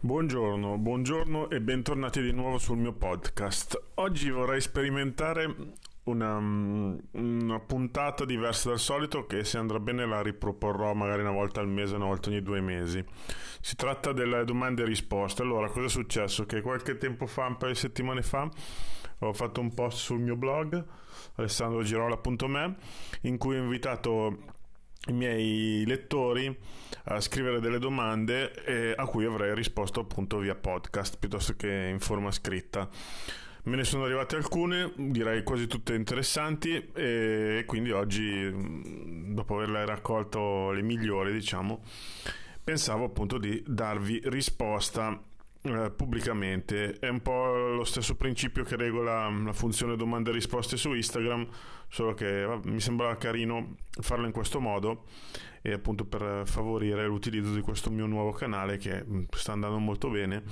Buongiorno, buongiorno e bentornati di nuovo sul mio podcast. Oggi vorrei sperimentare una, una, puntata diversa dal solito che se andrà bene la riproporrò magari una volta al mese, una volta ogni due mesi. Si tratta delle domande e risposte. Allora, cosa è successo? Che qualche tempo fa, un paio di settimane fa, ho fatto un post sul mio blog alessandrogirola.me in cui ho invitato i miei lettori a scrivere delle domande eh, a cui avrei risposto appunto via podcast piuttosto che in forma scritta. Me ne sono arrivate alcune, direi quasi tutte interessanti e quindi oggi, dopo averle raccolto le migliori, diciamo, pensavo appunto di darvi risposta eh, pubblicamente. È un po' lo stesso principio che regola la funzione domande e risposte su Instagram, solo che mi sembrava carino farlo in questo modo e appunto per favorire l'utilizzo di questo mio nuovo canale che mm, sta andando molto bene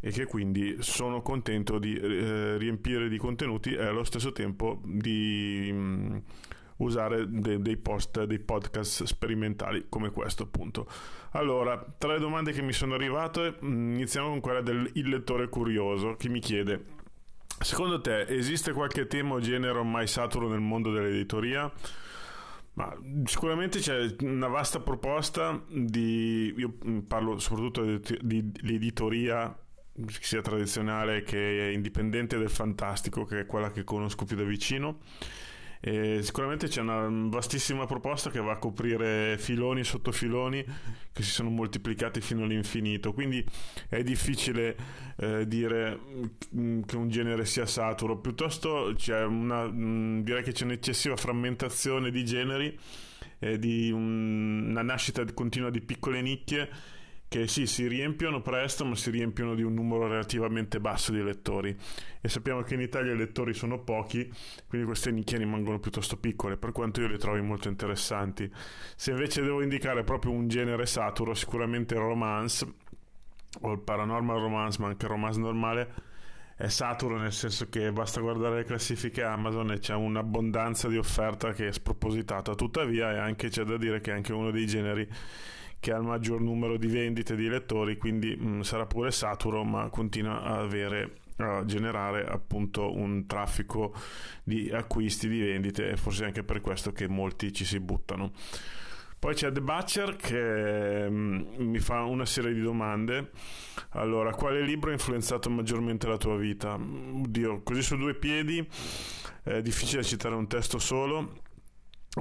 e che quindi sono contento di eh, riempire di contenuti e allo stesso tempo di... Mh, mm, usare de- dei post, dei podcast sperimentali come questo appunto. Allora, tra le domande che mi sono arrivate, mm, iniziamo con quella del lettore curioso che mi chiede Secondo te esiste qualche tema o genere ormai saturo nel mondo dell'editoria? Ma sicuramente c'è una vasta proposta di, io parlo soprattutto di, di editoria sia tradizionale che indipendente del fantastico, che è quella che conosco più da vicino e sicuramente c'è una vastissima proposta che va a coprire filoni sotto filoni che si sono moltiplicati fino all'infinito. Quindi è difficile eh, dire mm, che un genere sia saturo, piuttosto una, mm, direi che c'è un'eccessiva frammentazione di generi, eh, di un, una nascita continua di piccole nicchie che sì, si riempiono presto, ma si riempiono di un numero relativamente basso di lettori. E sappiamo che in Italia i lettori sono pochi, quindi queste nicchie rimangono piuttosto piccole, per quanto io le trovi molto interessanti. Se invece devo indicare proprio un genere saturo, sicuramente il romance, o il paranormal romance, ma anche il romance normale, è saturo nel senso che basta guardare le classifiche Amazon e c'è un'abbondanza di offerta che è spropositata. Tuttavia, anche, c'è da dire che è anche uno dei generi che ha il maggior numero di vendite di lettori, quindi mh, mm, sarà pure saturo, ma continua a avere a generare appunto un traffico di acquisti, di vendite e forse anche per questo che molti ci si buttano. Poi c'è The Butcher che mm, mi fa una serie di domande. Allora, quale libro ha influenzato maggiormente la tua vita? Oddio, così su due piedi è difficile citare un testo solo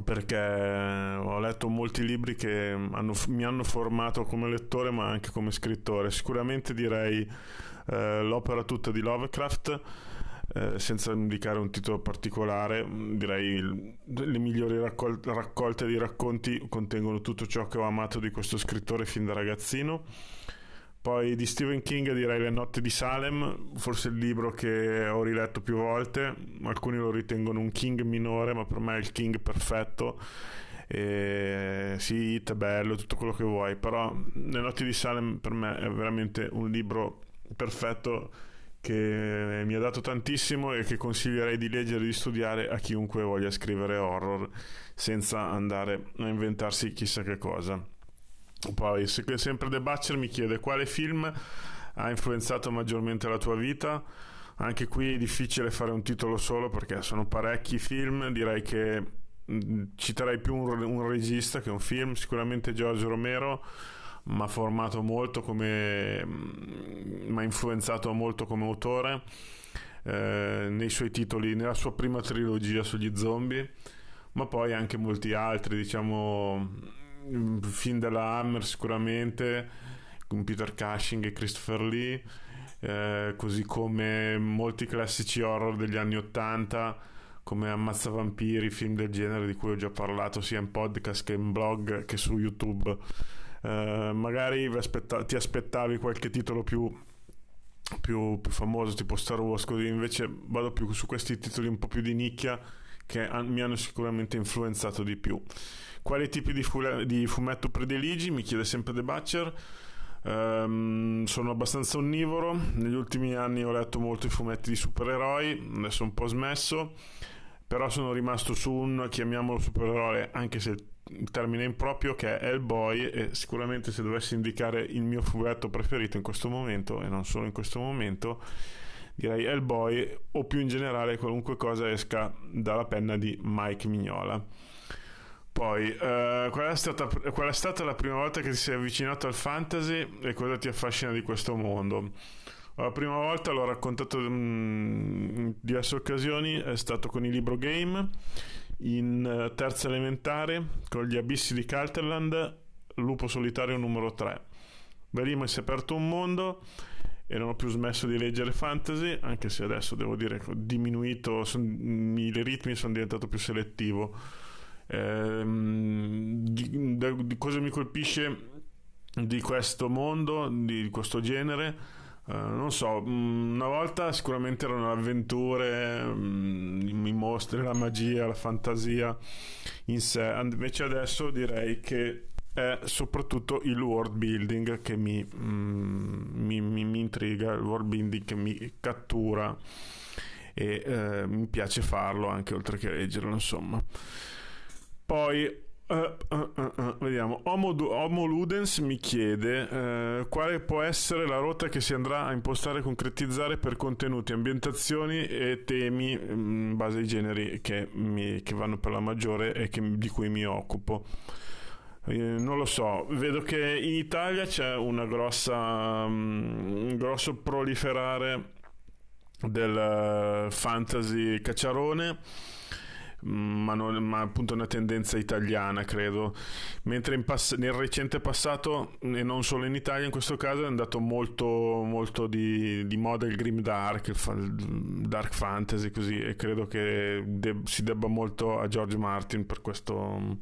perché ho letto molti libri che hanno, mi hanno formato come lettore ma anche come scrittore. Sicuramente direi eh, l'opera tutta di Lovecraft, eh, senza indicare un titolo particolare, direi le migliori raccol- raccolte di racconti contengono tutto ciò che ho amato di questo scrittore fin da ragazzino. Poi di Stephen King direi Le notti di Salem, forse il libro che ho riletto più volte, alcuni lo ritengono un King minore, ma per me è il King perfetto. E sì, It è bello, tutto quello che vuoi, però Le notti di Salem per me è veramente un libro perfetto che mi ha dato tantissimo e che consiglierei di leggere e di studiare a chiunque voglia scrivere horror senza andare a inventarsi chissà che cosa. Poi, sempre The Butcher mi chiede quale film ha influenzato maggiormente la tua vita. Anche qui è difficile fare un titolo solo perché sono parecchi film. Direi che citerei più un, un regista che un film. Sicuramente Giorgio Romero mi ha formato molto come mi ha influenzato molto come autore eh, nei suoi titoli, nella sua prima trilogia sugli zombie, ma poi anche molti altri, diciamo film della Hammer sicuramente con Peter Cushing e Christopher Lee eh, così come molti classici horror degli anni 80 come Ammazza Vampiri, film del genere di cui ho già parlato sia in podcast che in blog che su YouTube. Eh, magari ti aspettavi qualche titolo più, più, più, famoso, tipo Star Wars, così invece vado più su questi titoli un po' più di nicchia che mi hanno sicuramente influenzato di più. Quali tipi di, fule- di fumetto prediligi? Mi chiede sempre The Butcher. Um, sono abbastanza onnivoro. Negli ultimi anni ho letto molto i fumetti di supereroi, adesso un po' smesso. Però sono rimasto su un chiamiamolo supereroe, anche se termine improprio che è Hellboy e sicuramente se dovessi indicare il mio fumetto preferito in questo momento e non solo in questo momento direi Hellboy o più in generale qualunque cosa esca dalla penna di Mike Mignola poi, eh, qual, è stata, qual, è stata, la prima volta che ti sei avvicinato al fantasy e cosa ti affascina di questo mondo? La prima volta l'ho raccontato mm, in diverse occasioni, è stato con il libro Game, in eh, terza elementare, con gli abissi di Calterland, Lupo solitario numero 3. Da lì mi si è aperto un mondo e non ho più smesso di leggere fantasy, anche se adesso devo dire che ho diminuito, son, i ritmi sono diventato più selettivo Ehm, di, di, cosa mi colpisce di questo mondo, di questo genere? Uh, non so, mm, una volta sicuramente erano avventure, um, i mostri, la magia, la fantasia in sé, invece adesso direi che è soprattutto il world building che mi, mm, mi, mi, mi intriga, il world building che mi cattura e uh, mi piace farlo anche oltre che leggerlo, insomma. Poi Uh, uh, uh, vediamo, Homo, Homo, Ludens mi chiede quale può essere la rotta che si andrà a impostare e concretizzare per contenuti, ambientazioni e temi mm, in base ai generi che, mi, che vanno per la maggiore e che, di cui mi occupo. non lo so, vedo che in Italia c'è grossa, um, un grosso proliferare del fantasy cacciarone ma, non, ma appunto una tendenza italiana, credo. Mentre pass- nel recente passato, e non solo in Italia, in questo caso è andato molto, molto di, di moda il grim dark, il, fa- dark fantasy, così, e credo che de- si debba molto a George Martin per questo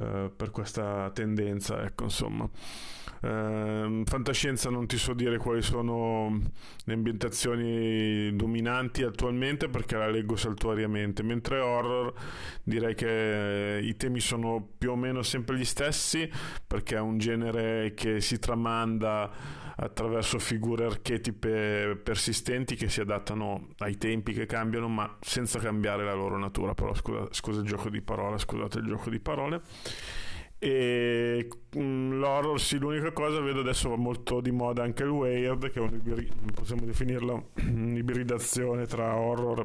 eh, per questa tendenza, ecco, insomma. Uh, fantascienza non ti so dire quali sono le ambientazioni dominanti attualmente perché la leggo saltuariamente, mentre horror direi che i temi sono più o meno sempre gli stessi perché è un genere che si tramanda attraverso figure archetipe persistenti che si adattano ai tempi che cambiano ma senza cambiare la loro natura. Però scusa, scusa il gioco di parole scusate il gioco di parole. E mm, l'horror sì l'unica cosa vedo adesso va molto di moda anche il weird che è possiamo definirlo un'ibridazione tra horror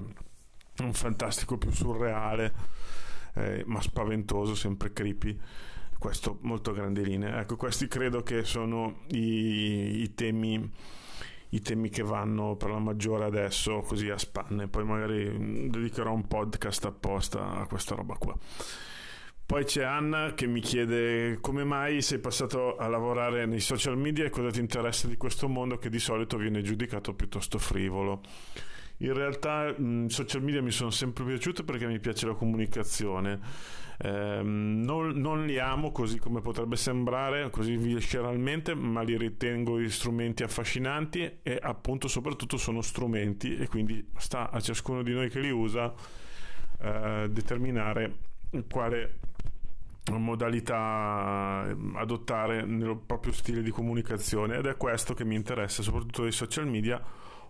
un fantastico più surreale eh, ma spaventoso sempre creepy questo molto grandi linee. Ecco, questi credo che sono i, i temi i temi che vanno per la maggiore adesso così a spanne. Poi magari dedicherò un podcast apposta a questa roba qua. Poi c'è Anna che mi chiede come mai sei passato a lavorare nei social media e cosa ti interessa di questo mondo che di solito viene giudicato piuttosto frivolo in realtà i social media mi sono sempre piaciuti perché mi piace la comunicazione. Eh, non, non, li amo così come potrebbe sembrare, così visceralmente, ma li ritengo strumenti affascinanti e appunto soprattutto sono strumenti e quindi sta a ciascuno di noi che li usa eh, determinare quale modalità adottare nel proprio stile di comunicazione. Ed è questo che mi interessa soprattutto dei social media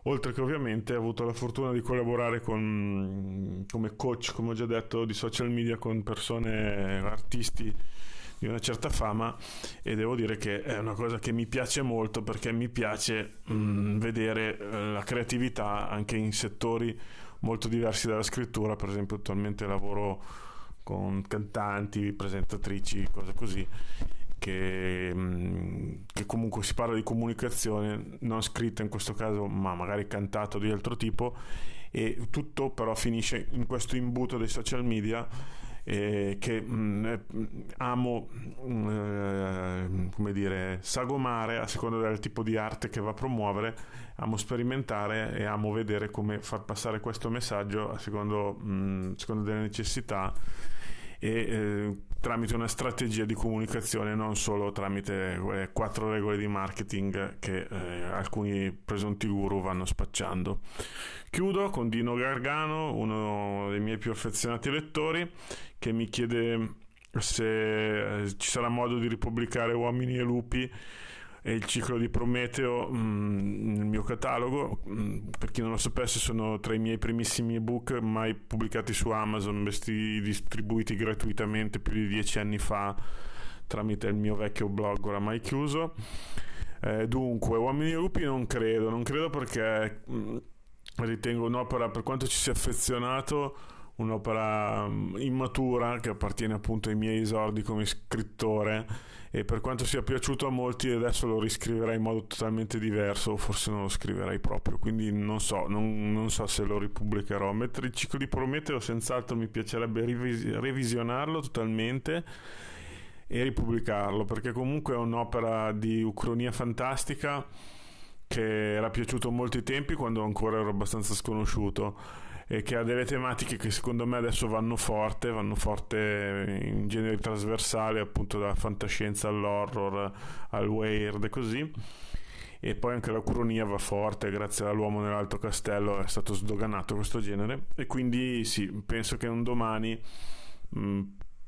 oltre che ovviamente ho avuto la fortuna di collaborare con, come coach, come ho già detto, di social media con persone, artisti di una certa fama. E devo dire che è una cosa che mi piace molto perché mi piace mh, vedere eh, la creatività anche in settori molto diversi dalla scrittura, per esempio attualmente lavoro con cantanti, presentatrici, cose così che, mm, che, comunque si parla di comunicazione non scritta in questo caso ma magari cantato di altro tipo e tutto però finisce in questo imbuto dei social media eh, che mh, mm, eh, amo mh, mm, eh, come dire sagomare a seconda del tipo di arte che va a promuovere amo sperimentare e amo vedere come far passare questo messaggio a secondo, mh, secondo delle necessità e eh, tramite una strategia di comunicazione, non solo tramite quelle quattro regole di marketing che eh, alcuni presunti guru vanno spacciando. Chiudo con Dino Gargano, uno dei miei più affezionati lettori, che mi chiede se eh, ci sarà modo di ripubblicare Uomini e Lupi e il ciclo di Prometeo mh, mm, mio catalogo. Mm, per chi non lo sapesse, sono tra i miei primissimi ebook mai pubblicati su Amazon, distribuiti gratuitamente più di dieci anni fa tramite il mio vecchio blog oramai chiuso. Eh, dunque, Uomini Lupi non credo, non credo perché mh, mm, ritengo un'opera, per quanto ci sia affezionato, un'opera immatura che appartiene appunto ai miei esordi come scrittore e per quanto sia piaciuto a molti adesso lo riscriverei in modo totalmente diverso o forse non lo scriverei proprio quindi non so, non, non so se lo ripubblicherò. Mentre il ciclo di Prometeo senz'altro mi piacerebbe rivis- revisionarlo totalmente e ripubblicarlo perché comunque è un'opera di ucronia fantastica che era piaciuto a molti tempi quando ancora ero abbastanza sconosciuto e che ha delle tematiche che secondo me adesso vanno forte, vanno forte in generi trasversali, appunto dalla fantascienza all'horror, al weird e così. E poi anche la cronia va forte, grazie all'uomo nell'alto castello è stato sdoganato questo genere. E quindi sì, penso che un domani mh,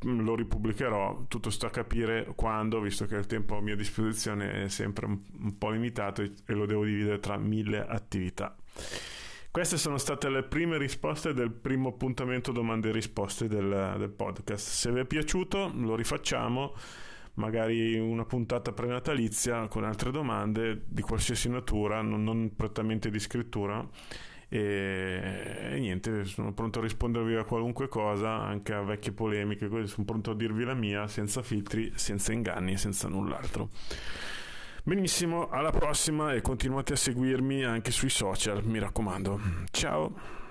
mm, lo ripubblicherò, tutto sta a capire quando, visto che il tempo a mia disposizione è sempre un, un po' limitato e lo devo dividere tra mille attività. Queste sono state le prime risposte del primo appuntamento domande e risposte del, del podcast. Se vi è piaciuto lo rifacciamo, magari una puntata prenatalizia con altre domande di qualsiasi natura, non, non prettamente di scrittura. E, e, niente, sono pronto a rispondervi a qualunque cosa, anche a vecchie polemiche, sono pronto a dirvi la mia, senza filtri, senza inganni, senza null'altro. Benissimo, alla prossima e continuate a seguirmi anche sui social, mi raccomando. Ciao!